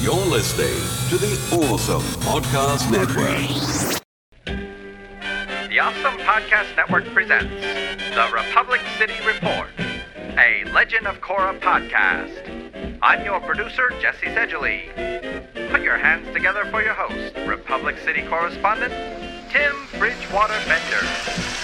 You're listening to the Awesome Podcast Network. The Awesome Podcast Network presents the Republic City Report, a Legend of Korra podcast. I'm your producer, Jesse Sedgley. Put your hands together for your host, Republic City correspondent, Tim Bridgewater Bender.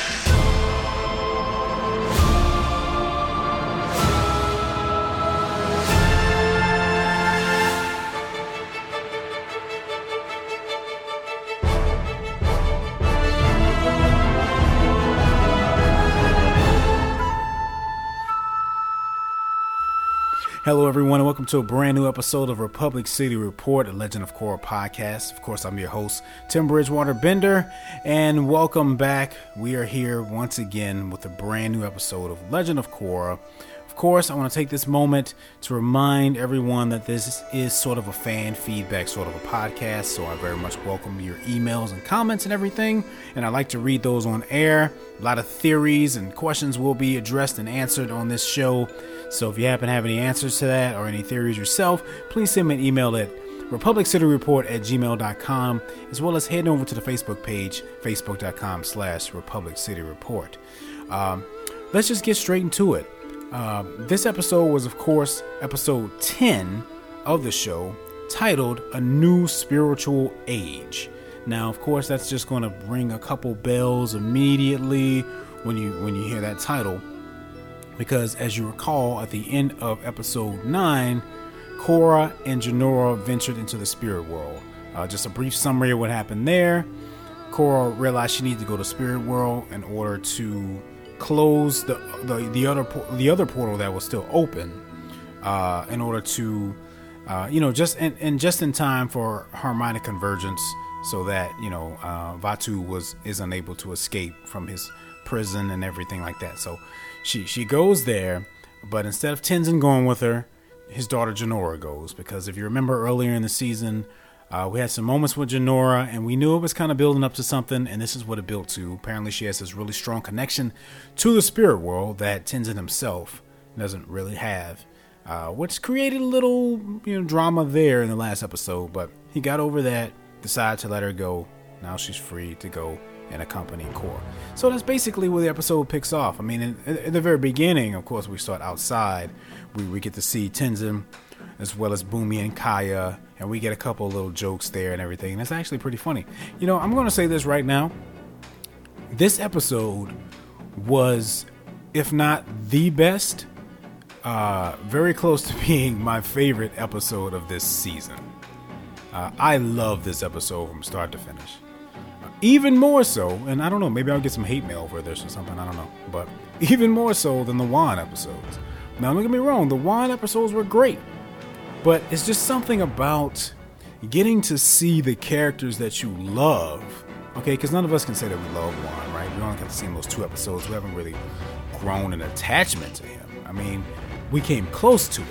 Hello, everyone, and welcome to a brand new episode of Republic City Report, a Legend of Korra podcast. Of course, I'm your host, Tim Bridgewater Bender, and welcome back. We are here once again with a brand new episode of Legend of Korra. Of course, I want to take this moment to remind everyone that this is sort of a fan feedback sort of a podcast, so I very much welcome your emails and comments and everything, and I like to read those on air. A lot of theories and questions will be addressed and answered on this show. So if you happen to have any answers to that or any theories yourself, please send me an email at republiccityreport at gmail.com as well as head over to the Facebook page, facebook.com slash Republic City Report. Um, let's just get straight into it. Uh, this episode was, of course, episode 10 of the show titled A New Spiritual Age. Now, of course, that's just going to ring a couple bells immediately when you when you hear that title because as you recall at the end of episode 9 Korra and Jinora ventured into the spirit world. Uh, just a brief summary of what happened there. Korra realized she needed to go to spirit world in order to close the the, the other the other portal that was still open uh, in order to uh, you know just and, and just in time for harmonic convergence so that you know uh, Vaatu was is unable to escape from his prison and everything like that. So she she goes there, but instead of Tenzin going with her, his daughter Jinora goes because if you remember earlier in the season, uh, we had some moments with Jinora, and we knew it was kind of building up to something, and this is what it built to. Apparently, she has this really strong connection to the spirit world that Tenzin himself doesn't really have, uh, which created a little you know drama there in the last episode. But he got over that, decided to let her go. Now she's free to go and accompanying Korra. So that's basically where the episode picks off. I mean, in, in, the very beginning, of course, we start outside. We, we get to see Tenzin as well as Bumi and Kya, and we get a couple little jokes there and everything. And it's actually pretty funny. You know, I'm going to say this right now. This episode was, if not the best, uh, very close to being my favorite episode of this season. Uh, I love this episode from start to finish even more so, and I don't know, maybe I'll get some hate mail for this or something, I don't know, but even more so than the Wan episodes. Now, don't get me wrong, the Wan episodes were great, but it's just something about getting to see the characters that you love, okay? Because none of us can say that we love Wan, right? We only got to see him those two episodes. We haven't really grown an attachment to him. I mean, we came close to it.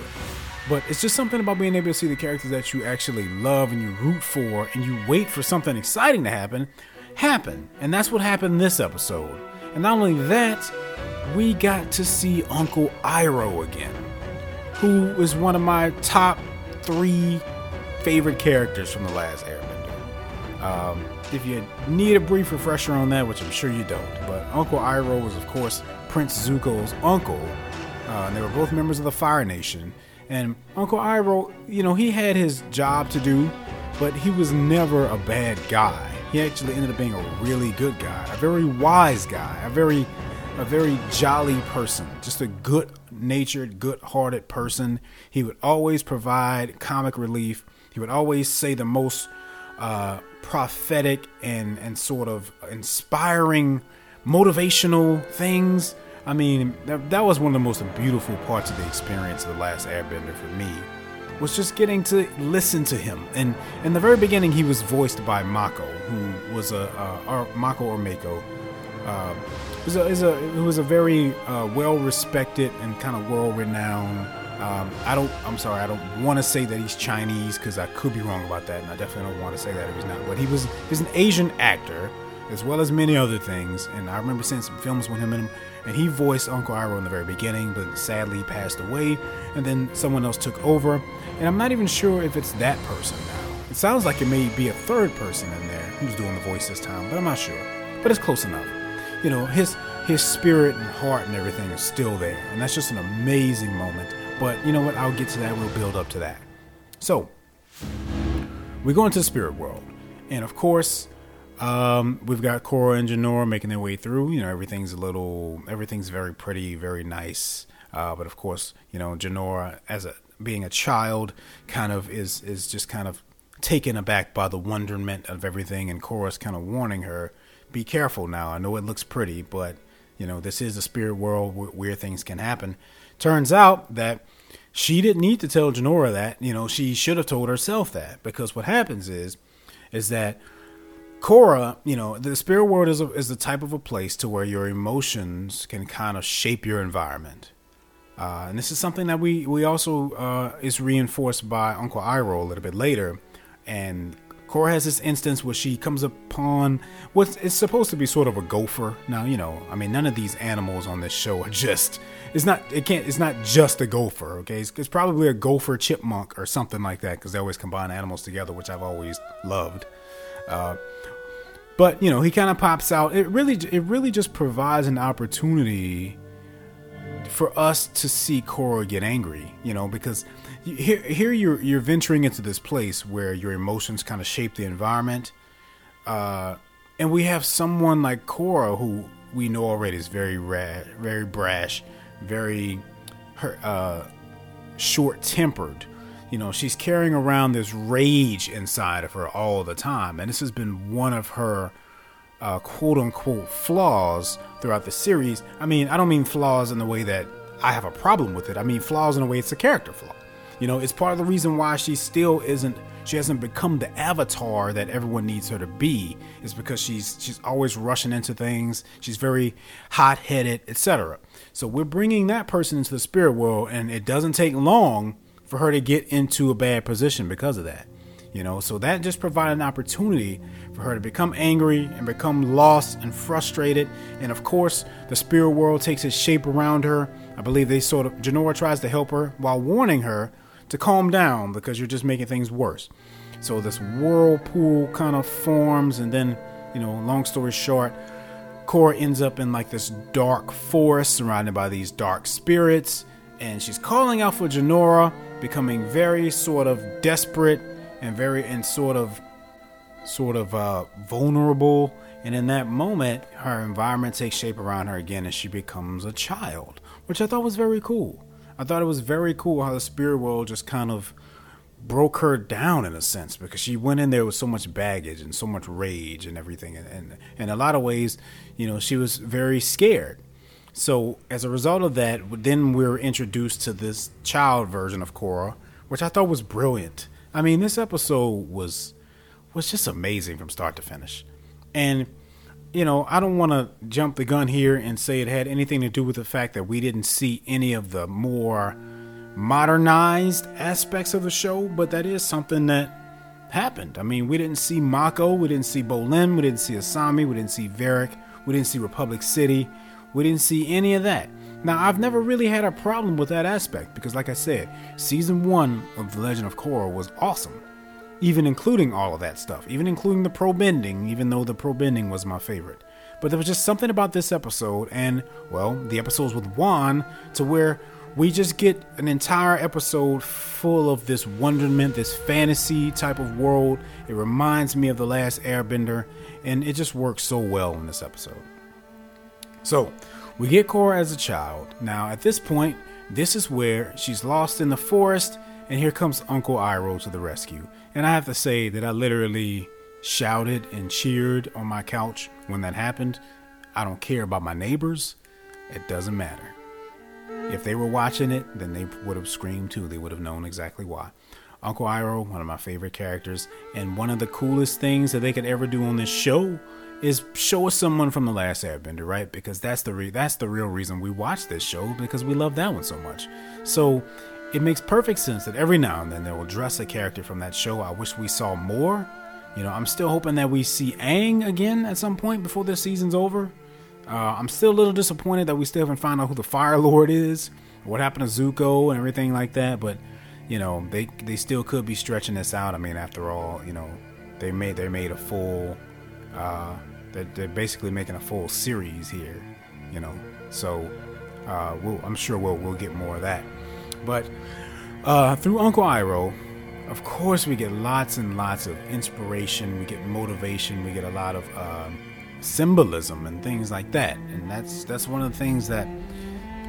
But it's just something about being able to see the characters that you actually love and you root for and you wait for something exciting to happen happen. And that's what happened this episode. And not only that, we got to see Uncle Iroh again, who was one of my top three favorite characters from The Last Airbender. Um, if you need a brief refresher on that, which I'm sure you don't, but Uncle Iroh was, of course, Prince Zuko's uncle. Uh, and they were both members of the Fire Nation. And Uncle Iroh, you know, he had his job to do, but he was never a bad guy he actually ended up being a really good guy, a very wise guy, a very a very jolly person, just a good natured, good hearted person. He would always provide comic relief. He would always say the most uh, prophetic and, and sort of inspiring, motivational things. I mean, that, that was one of the most beautiful parts of the experience of The Last Airbender for me was just getting to listen to him. And in the very beginning, he was voiced by Mako, who was a uh, Mako or Mako. Uh, is a, is a who was a very uh, well respected and kind of world renowned. Um, I don't. I'm sorry. I don't want to say that he's Chinese because I could be wrong about that, and I definitely don't want to say that if he's not. But he was. He's an Asian actor, as well as many other things. And I remember seeing some films with him in them and he voiced Uncle Iroh in the very beginning, but sadly passed away, and then someone else took over. And I'm not even sure if it's that person now. It sounds like it may be a third person in there who's doing the voice this time, but I'm not sure. But it's close enough. You know, his his spirit and heart and everything is still there, and that's just an amazing moment. But you know what? I'll get to that. We'll build up to that. So we go into the spirit world, and of course, um, we've got Korra and Jinora making their way through. You know, everything's a little, everything's very pretty, very nice. Uh, but of course, you know, Jinora, as a being a child, kind of is is just kind of taken aback by the wonderment of everything, and Korra's kind of warning her, "Be careful now. I know it looks pretty, but you know, this is a spirit world where weird things can happen." Turns out that she didn't need to tell Jinora that. You know, she should have told herself that because what happens is, is that Korra, you know, the spirit world is a, is the type of a place to where your emotions can kind of shape your environment. Uh, and this is something that we we also uh, is reinforced by Uncle Iroh a little bit later. And Korra has this instance where she comes upon what is supposed to be sort of a gopher. Now, you know, I mean, none of these animals on this show are just. It's not. It can't. It's not just a gopher. Okay, it's, it's probably a gopher chipmunk or something like that because they always combine animals together, which I've always loved. Uh, but you know, he kind of pops out. It really, it really just provides an opportunity for us to see Korra get angry. You know, because here, here you're you're venturing into this place where your emotions kind of shape the environment, uh, and we have someone like Korra who we know already is very ra- very brash, very uh, short tempered. You know, she's carrying around this rage inside of her all the time, and this has been one of her uh, quote unquote flaws throughout the series. I mean, I don't mean flaws in the way that I have a problem with it. I mean flaws in a way it's a character flaw. You know, it's part of the reason why she still isn't she hasn't become the avatar that everyone needs her to be is because she's she's always rushing into things. She's very hot-headed, etc. So we're bringing that person into the spirit world and it doesn't take long for her to get into a bad position because of that. You know, so that just provided an opportunity for her to become angry and become lost and frustrated. And of course, the spirit world takes its shape around her. I believe they sort of Jinora tries to help her while warning her to calm down because you're just making things worse. So this whirlpool kind of forms, and then, you know, long story short, Korra ends up in like this dark forest surrounded by these dark spirits, and she's calling out for Jinora, becoming very sort of desperate and very and sort of sort of uh, vulnerable. And in that moment, her environment takes shape around her again, and she becomes a child, which I thought was very cool. I thought it was very cool how the spirit world just kind of broke her down in a sense because she went in there with so much baggage and so much rage and everything and, and, in a lot of ways you know she was very scared so as a result of that then we are introduced to this child version of Korra, which I thought was brilliant I mean, this episode was was just amazing from start to finish. And you know, I don't want to jump the gun here and say it had anything to do with the fact that we didn't see any of the more modernized aspects of the show, but that is something that happened. I mean, we didn't see Mako, we didn't see Bolin, we didn't see Asami, we didn't see Varrick, we didn't see Republic City, we didn't see any of that. Now, I've never really had a problem with that aspect because, like I said, season one of The Legend of Korra was awesome, even including all of that stuff, even including the pro bending, even though the pro bending was my favorite. But there was just something about this episode and, well, the episodes with Wan to where we just get an entire episode full of this wonderment, this fantasy type of world. It reminds me of The Last Airbender, and it just works so well in this episode. So, we get Korra as a child. Now, at this point, this is where she's lost in the forest, and here comes Uncle Iroh to the rescue. And I have to say that I literally shouted and cheered on my couch when that happened. I don't care about my neighbors, it doesn't matter. If they were watching it, then they would have screamed too. They would have known exactly why. Uncle Iroh, one of my favorite characters, and one of the coolest things that they could ever do on this show is show us someone from the last Airbender, right? Because that's the re- that's the real reason we watch this show because we love that one so much. So it makes perfect sense that every now and then they will dress a character from that show. I wish we saw more. You know, I'm still hoping that we see Aang again at some point before this season's over. Uh, I'm still a little disappointed that we still haven't found out who the Fire Lord is, what happened to Zuko, and everything like that. But you know, they they still could be stretching this out. I mean, after all, you know, they made they made a full. Uh, they're, they're basically making a full series here, you know. So uh, we'll, I'm sure we'll we'll get more of that. But uh, through Uncle Iroh, of course, we get lots and lots of inspiration. We get motivation. We get a lot of um, symbolism and things like that. And that's that's one of the things that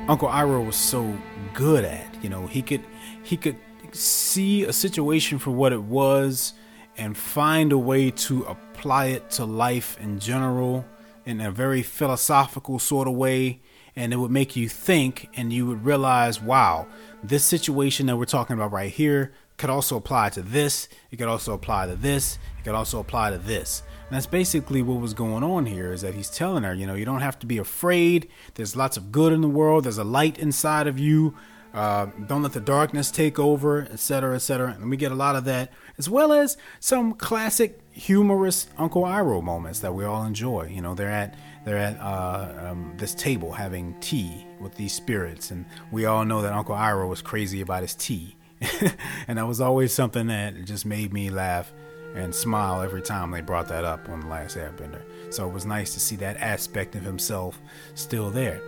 Uncle Iroh was so good at. You know, he could he could see a situation for what it was and find a way to apply it to life in general in a very philosophical sort of way and it would make you think and you would realize wow this situation that we're talking about right here could also apply to this it could also apply to this it could also apply to this. And that's basically what was going on here is that he's telling her you know you don't have to be afraid. There's lots of good in the world. There's a light inside of you. Uh, don't let the darkness take over etc etc and we get a lot of that as well as some classic humorous uncle iroh moments that we all enjoy you know they're at they're at uh, um, this table having tea with these spirits, and we all know that Uncle Iroh was crazy about his tea, and that was always something that just made me laugh and smile every time they brought that up on the Last Airbender. So it was nice to see that aspect of himself still there.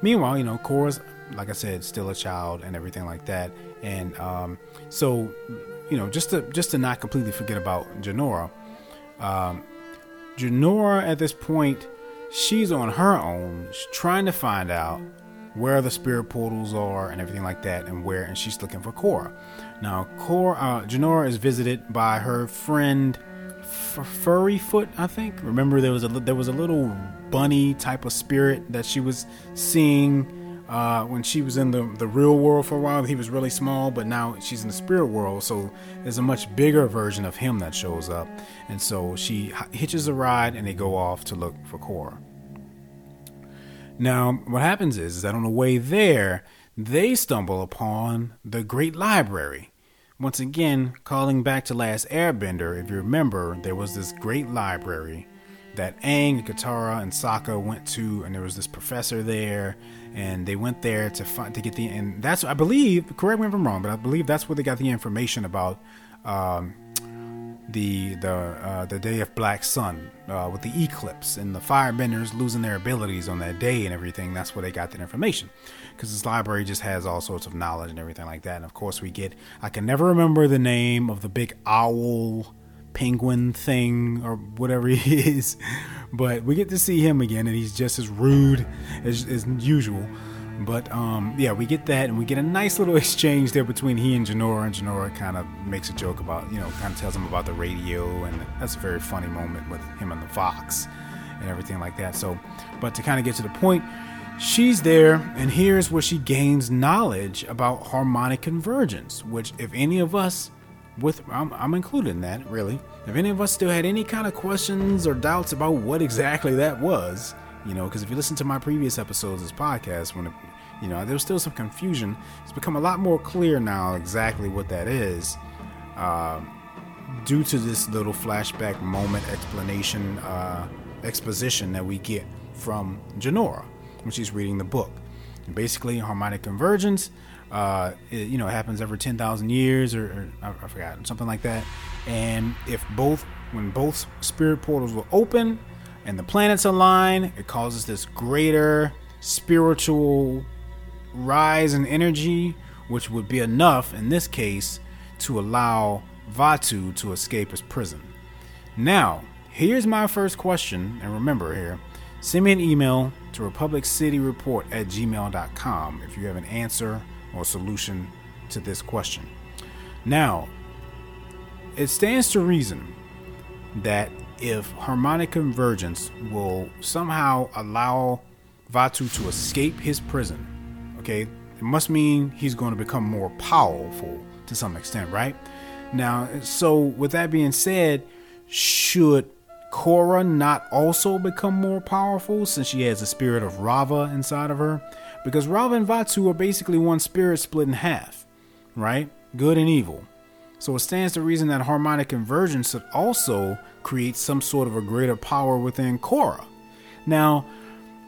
Meanwhile, you know, Korra's, like I said, still a child and everything like that, and um, so you know, just to just to not completely forget about Jinora. Um, Jinora at this point she's on her own trying to find out where the spirit portals are and everything like that and where and she's looking for Korra. Now Korra uh, Jinora is visited by her friend F- Furryfoot, I think. Remember there was a there was a little bunny type of spirit that she was seeing uh, when she was in the, the real world for a while, he was really small, but now she's in the spirit world. So there's a much bigger version of him that shows up. And so she hitches a ride and they go off to look for Korra. Now, what happens is, is that on the way there, they stumble upon the Great Library. Once again, calling back to Last Airbender, if you remember, there was this great library that Aang, Katara, and Sokka went to, and there was this professor there, and they went there to find to get the and that's I believe. Correct me if I'm wrong, but I believe that's where they got the information about um, the the uh, the day of Black Sun uh, with the eclipse and the Firebenders losing their abilities on that day and everything. That's where they got that information because this library just has all sorts of knowledge and everything like that. And of course, we get I can never remember the name of the big owl penguin thing or whatever he is. But we get to see him again, and he's just as rude as, as usual. But um, yeah, we get that, and we get a nice little exchange there between he and Jinora. And Jinora kind of makes a joke about, you know, kind of tells him about the radio, and that's a very funny moment with him and the fox and everything like that. So, but to kind of get to the point, she's there, and here's where she gains knowledge about harmonic convergence, which, if any of us with I'm, I'm included in that really. If any of us still had any kind of questions or doubts about what exactly that was you know because if you listen to my previous episodes of this podcast when it, you know there was still some confusion. It's become a lot more clear now exactly what that is uh, due to this little flashback moment explanation uh, exposition that we get from Jinora when she's reading the book. Basically harmonic convergence uh, it, you know, it happens every 10,000 years or, or I, I forgot, something like that. And if both, when both spirit portals will open and the planets align, it causes this greater spiritual rise in energy, which would be enough in this case to allow Vaatu to escape his prison. Now, here's my first question, and remember here, send me an email to republiccityreport at gmail.com if you have an answer or solution to this question. Now, it stands to reason that if harmonic convergence will somehow allow Vaatu to escape his prison, okay, it must mean he's going to become more powerful to some extent, right? Now, so with that being said, should Korra not also become more powerful since she has the spirit of Raava inside of her? Because Raava and Vaatu are basically one spirit split in half, right? Good and evil. So it stands to reason that harmonic convergence should also create some sort of a greater power within Korra. Now,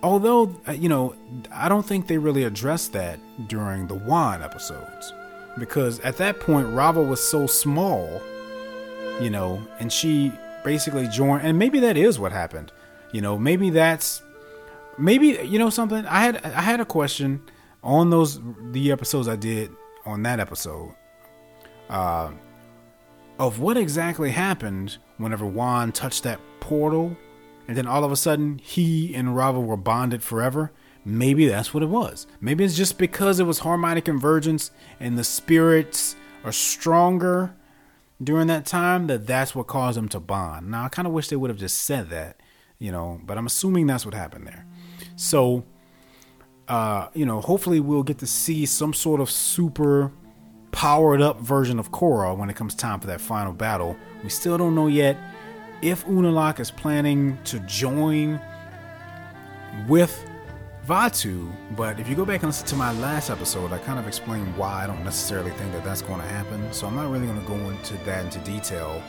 although, uh, you know, I don't think they really addressed that during the Wan episodes. because at that point Raava was so small, you know, and she basically joined and maybe that is what happened. You know, maybe that's maybe you know something. I had I had a question on those the episodes I did on that episode. Uh of what exactly happened whenever Wan touched that portal and then all of a sudden he and Raava were bonded forever. Maybe that's what it was. Maybe it's just because it was harmonic convergence and the spirits are stronger during that time that that's what caused them to bond. Now, I kind of wish they would have just said that, you know, but I'm assuming that's what happened there. So, uh, you know, hopefully we'll get to see some sort of super powered up version of Korra when it comes time for that final battle. We still don't know yet if Unalaq is planning to join with Vaatu, but if you go back and listen to my last episode, I kind of explained why I don't necessarily think that that's going to happen. So I'm not really going to go into that into detail.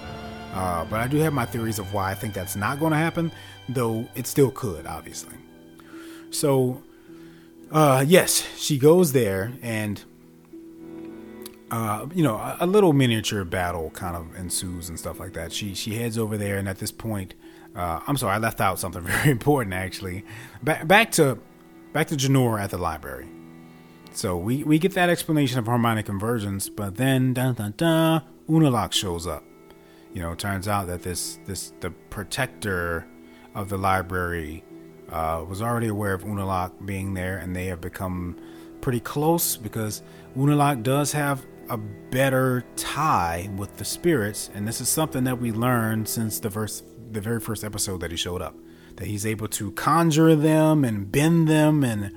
Uh, but I do have my theories of why I think that's not going to happen, though it still could, obviously. So, uh, yes, she goes there, and uh, you know, a, a, little miniature battle kind of ensues and stuff like that. She she heads over there, and at this point, uh, I'm sorry, I left out something very important actually. Back back to back to Jinora at the library. So we, we get that explanation of harmonic convergence, but then dun dun dun, Unalaq shows up. You know, it turns out that this this the protector of the library uh, was already aware of Unalaq being there, and they have become pretty close because Unalaq does have a better tie with the spirits, and this is something that we learned since the first the very first episode that he showed up that he's able to conjure them and bend them and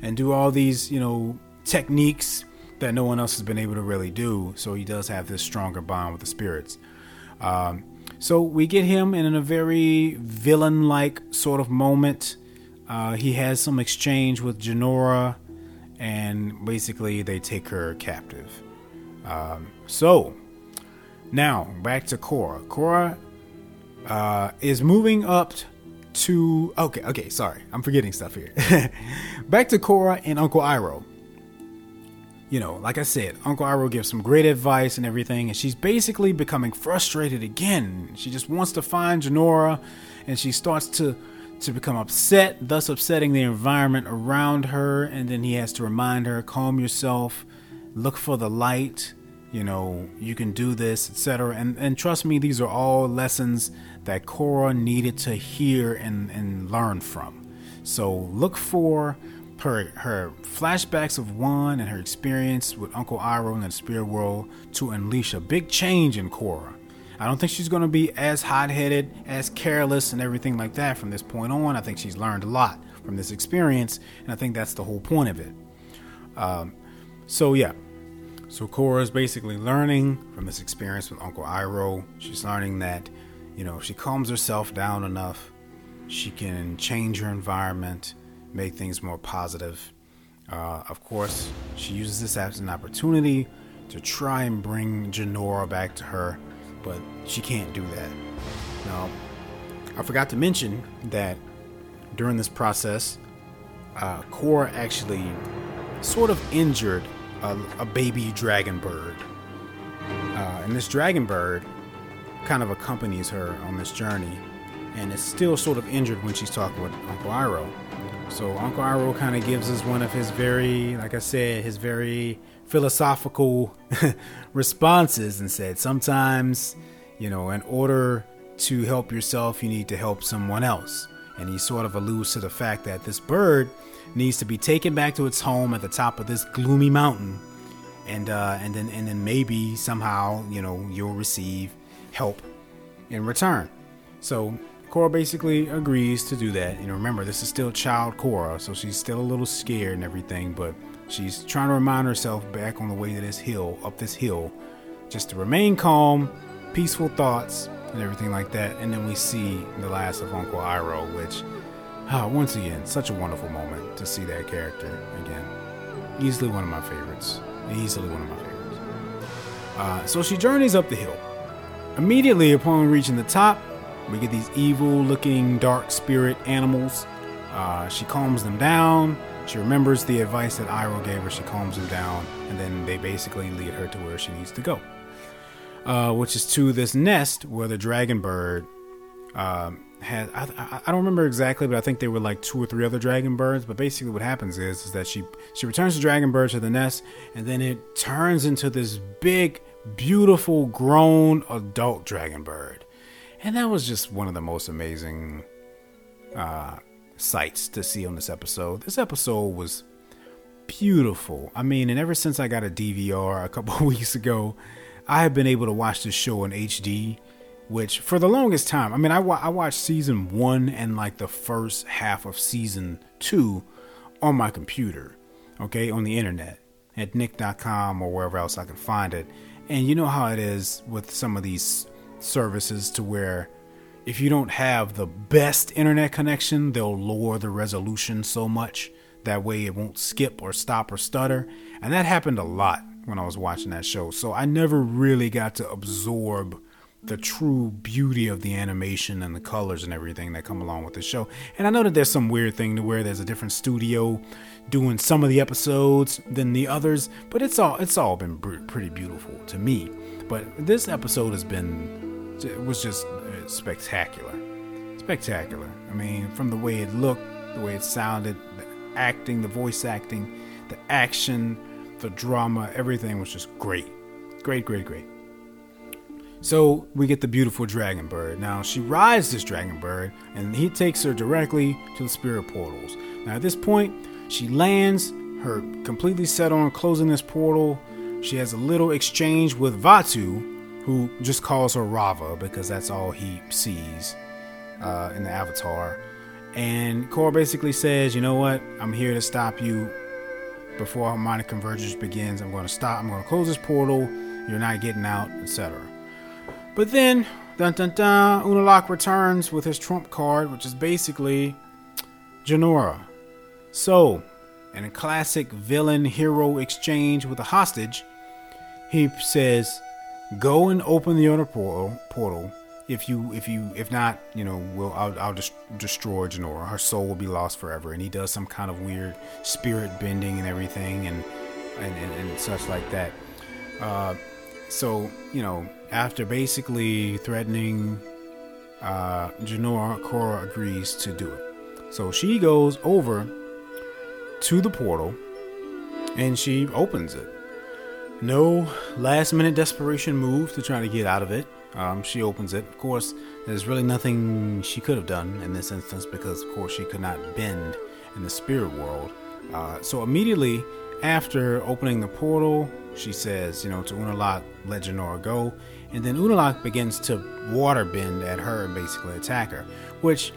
and do all these you know techniques that no one else has been able to really do. So he does have this stronger bond with the spirits. Um, so we get him in a very villain-like sort of moment. Uh, he has some exchange with Jinora, and basically they take her captive. Um, so now back to Korra. Korra uh, is moving up to okay, okay, sorry, I'm forgetting stuff here. Back to Korra and Uncle Iroh. You know, like I said, Uncle Iroh gives some great advice and everything, and she's basically becoming frustrated again. She just wants to find Jinora, and she starts to to become upset, thus upsetting the environment around her. And then he has to remind her, calm yourself, look for the light. You know, you can do this, etc. And and trust me, these are all lessons that Korra needed to hear and, and learn from. So look for her her flashbacks of Wan and her experience with Uncle Iroh in the spirit world to unleash a big change in Korra. I don't think she's going to be as hot-headed, as careless, and everything like that from this point on. I think she's learned a lot from this experience, and I think that's the whole point of it. Um, so yeah, so Korra is basically learning from this experience with Uncle Iroh. She's learning that you know, if she calms herself down enough, she can change her environment, make things more positive. Uh, of course, she uses this as an opportunity to try and bring Jinora back to her, but she can't do that. Now, I forgot to mention that during this process, uh, Korra actually sort of injured a, a baby dragon bird. Uh, and this dragon bird kind of accompanies her on this journey and is still sort of injured when she's talking with Uncle Iroh. So Uncle Iroh kind of gives us one of his very, like I said, his very philosophical responses and said sometimes, you know, in order to help yourself, you need to help someone else. And he sort of alludes to the fact that this bird needs to be taken back to its home at the top of this gloomy mountain, and uh, and then and then maybe somehow you know you'll receive help in return. So Korra basically agrees to do that. And remember this is still child Korra, so she's still a little scared and everything, but she's trying to remind herself back on the way to this hill, up this hill, just to remain calm, peaceful thoughts, and everything like that. And then we see the last of Uncle Iroh, which, ah, once again, such a wonderful moment to see that character again. Easily one of my favorites. Easily one of my favorites. Uh, so she journeys up the hill Immediately upon reaching the top, we get these evil looking dark spirit animals. Uh, she calms them down, She remembers the advice that Iroh gave her. She calms them down, and then they basically lead her to where she needs to go, uh, which is to this nest where the dragon bird um, had. I, I, don't remember exactly, but I think there were like two or three other dragon birds. But basically, what happens is is that she she returns the dragon bird to the nest, and then it turns into this big, beautiful, grown adult dragon bird, and that was just one of the most amazing. Uh, sights to see on this episode. This episode was beautiful. I mean, and ever since I got a DVR a couple weeks ago, I have been able to watch this show in HD, which for the longest time, I mean, I, I watched season one and like the first half of season two on my computer, okay, on the internet at nick.com or wherever else I can find it. And you know how it is with some of these services to where if you don't have the best internet connection, they'll lower the resolution so much that way it won't skip or stop or stutter. And that happened a lot when I was watching that show. So I never really got to absorb the true beauty of the animation and the colors and everything that come along with the show. And I know that there's some weird thing to where there's a different studio doing some of the episodes than the others, but it's all it's all been pretty beautiful to me. But this episode has been it was just uh, spectacular. Spectacular. I mean, from the way it looked, the way it sounded, the acting, the voice acting, the action, the drama, everything was just great. Great, great, great. So we get the beautiful dragon bird. Now she rides this dragon bird, and he takes her directly to the spirit portals. Now at this point, she lands, her completely set on closing this portal. She has a little exchange with Vaatu, who just calls her Raava because that's all he sees uh, in the Avatar. And Korra basically says, "You know what? I'm here to stop you before harmonic convergence begins. I'm going to stop. I'm going to close this portal. You're not getting out, etc." But then, dun dun dun, Unalaq returns with his trump card, which is basically Jinora. So, in a classic villain hero exchange with a hostage, he says, go and open the other portal. Portal. If you, if you, if not, you know, we'll, I'll, I'll just destroy Jinora. Her soul will be lost forever. And he does some kind of weird spirit bending and everything, and and, and, and such like that. Uh, so you know, after basically threatening uh, Jinora, Korra agrees to do it. So she goes over to the portal and she opens it. No last minute desperation move to try to get out of it. Um, she opens it. Of course, there's really nothing she could have done in this instance because, of course, she could not bend in the spirit world. Uh, so immediately after opening the portal, she says, you know, to Unalaq, let Jinora go. And then Unalaq begins to water bend at her and basically attack her. Which,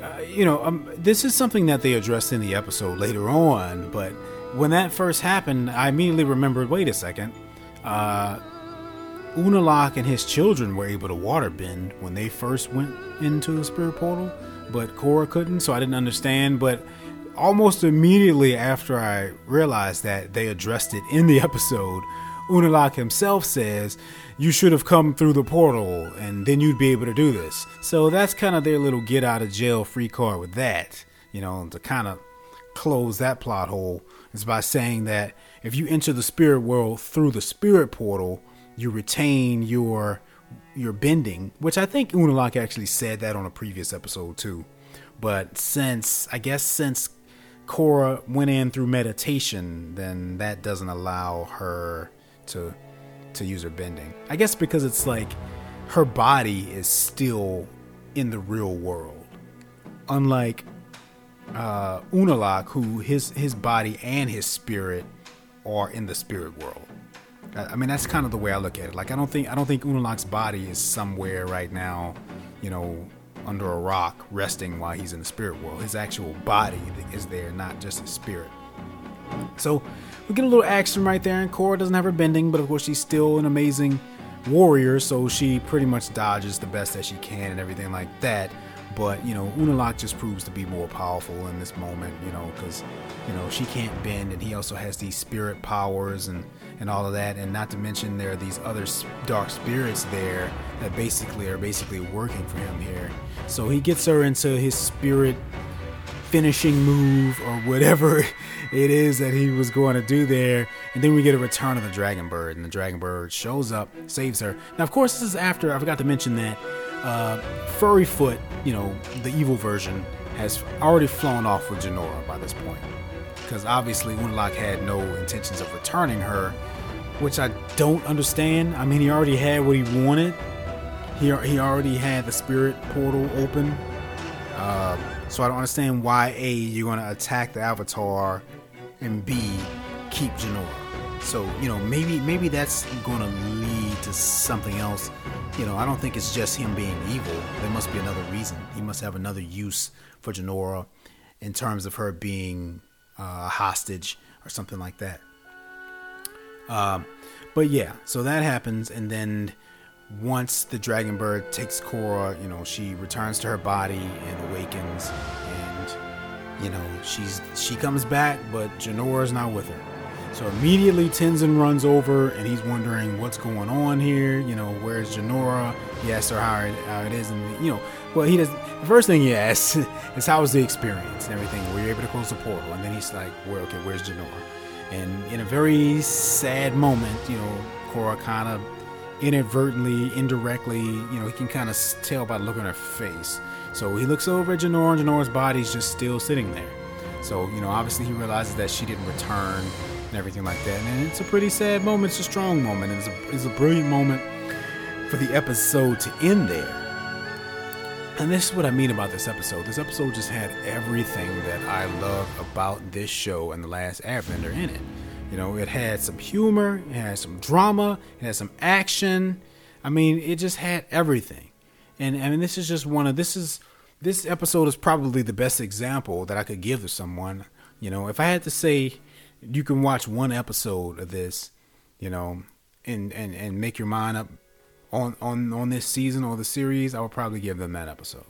uh, you know, um, this is something that they addressed in the episode later on, but when that first happened, I immediately remembered wait a second. Uh, Unalaq and his children were able to water bend when they first went into the spirit portal, but Korra couldn't, so I didn't understand. But almost immediately after I realized that they addressed it in the episode, Unalaq himself says, You should have come through the portal and then you'd be able to do this. So that's kind of their little get out of jail free card with that, you know, to kind of close that plot hole is by saying that if you enter the spirit world through the spirit portal, you retain your your bending, which I think Unalaq actually said that on a previous episode too. But since I guess since Korra went in through meditation, then that doesn't allow her to to use her bending. I guess because it's like her body is still in the real world. Unlike uh, Unalaq, who his his body and his spirit are in the spirit world. I, mean, that's kind of the way I look at it. Like, I don't think I don't think Unalaq's body is somewhere right now, you know, under a rock, resting while he's in the spirit world. His actual body is there, not just his spirit. So we get a little action right there, and Korra doesn't have her bending, but of course she's still an amazing warrior, so she pretty much dodges the best that she can and everything like that. But you know, Unalaq just proves to be more powerful in this moment. You know, because you know she can't bend, and he also has these spirit powers and and all of that. And not to mention there are these other dark spirits there that basically are basically working for him here. So he gets her into his spirit finishing move or whatever it is that he was going to do there. And then we get a return of the Dragon Bird, and the Dragon Bird shows up, saves her. Now, of course, this is after I forgot to mention that uh, Furry Foot, you know, the evil version, has already flown off with Jinora by this point. Because obviously, Unalaq had no intentions of returning her, which I don't understand. I mean, he already had what he wanted. He, he already had the spirit portal open. Uh, so I don't understand why A, you're to attack the Avatar, and B, keep Jinora. So you know maybe maybe that's to lead to something else. You know I don't think it's just him being evil. There must be another reason. He must have another use for Jinora in terms of her being uh, a hostage or something like that. Um, but yeah, so that happens, and then once the dragon bird takes Korra, you know, she returns to her body and awakens, and you know, she's she comes back, but Jinora's not with her. So immediately Tenzin runs over and he's wondering what's going on here. You know, where's Jinora? He asks her how it, how it is, and you know, well, he does. The first thing he asks is how was the experience and everything. Were you able to close the portal? And then he's like, "Where? Okay, where's Jinora?" And in a very sad moment, you know, Korra kind of inadvertently, indirectly, you know, he can kind of tell by the look on her face. So he looks over at Jinora, and Jinora's body's just still sitting there. So, you know, obviously he realizes that she didn't return and everything like that. And it's a pretty sad moment. It's a strong moment. It's a, it's a brilliant moment for the episode to end there. And this is what I mean about this episode. This episode just had everything that I love about this show and The Last Airbender in it. You know, it had some humor, it had some drama, it had some action. I mean, it just had everything. And I mean, this is just one of this is this episode is probably the best example that I could give to someone. You know, if I had to say you can watch one episode of this, you know, and and and make your mind up on on on this season or the series, I would probably give them that episode.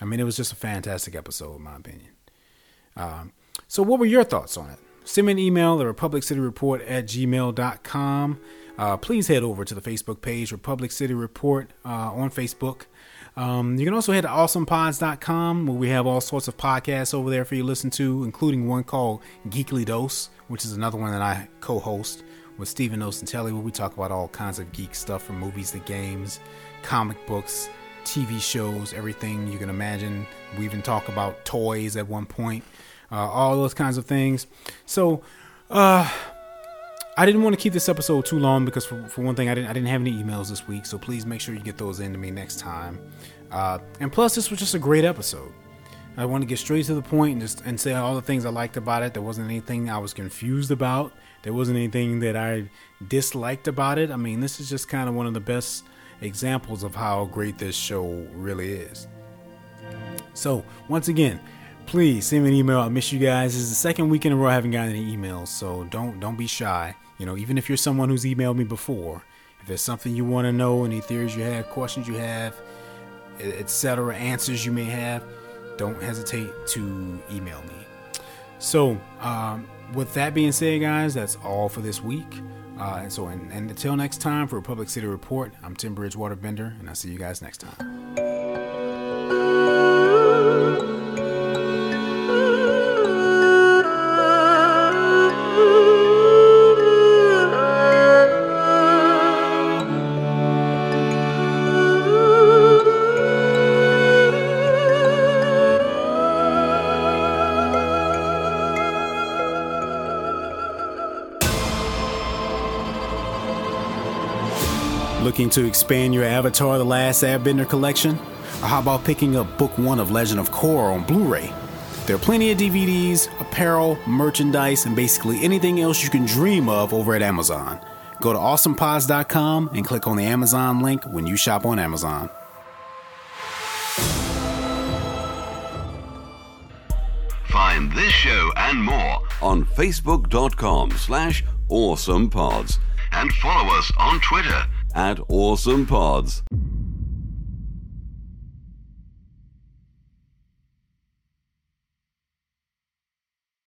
I mean, it was just a fantastic episode, in my opinion. Um, so, what were your thoughts on it? Send me an email, the Republic City Report at gmail.com. Uh, please head over to the Facebook page, Republic City Report, uh, on Facebook. Um, you can also head to awesomepods.com where we have all sorts of podcasts over there for you to listen to, including one called Geekly Dose, which is another one that I co host with Stephen Osentelli, where we talk about all kinds of geek stuff from movies to games, comic books, TV shows, everything you can imagine. We even talk about toys at one point, uh, all those kinds of things. So, uh, I didn't want to keep this episode too long because, for, for one thing, I didn't I didn't have any emails this week. So please make sure you get those into me next time. Uh, and plus, this was just a great episode. I want to get straight to the point and just and say all the things I liked about it. There wasn't anything I was confused about. There wasn't anything that I disliked about it. I mean, this is just kind of one of the best examples of how great this show really is. So, once again, please send me an email. I miss you guys. This is the second week in a row I haven't gotten any emails, so don't don't be shy. You know, even if you're someone who's emailed me before, if there's something you want to know, any theories you have, questions you have, etc., answers you may have, don't hesitate to email me. So, um, with that being said, guys, that's all for this week. Uh, and so, and, and until next time for Republic City Report, I'm Tim Bridgewater Bender, and I'll see you guys next time. Looking to expand your Avatar The Last Airbender collection? Or how about picking up book one of Legend of Korra on Blu ray? There are plenty of DVDs, apparel, merchandise, and basically anything else you can dream of over at Amazon. Go to awesomepods.com and click on the Amazon link when you shop on Amazon. Find this show and more on facebook.com slash awesomepods and follow us on Twitter at awesomepods.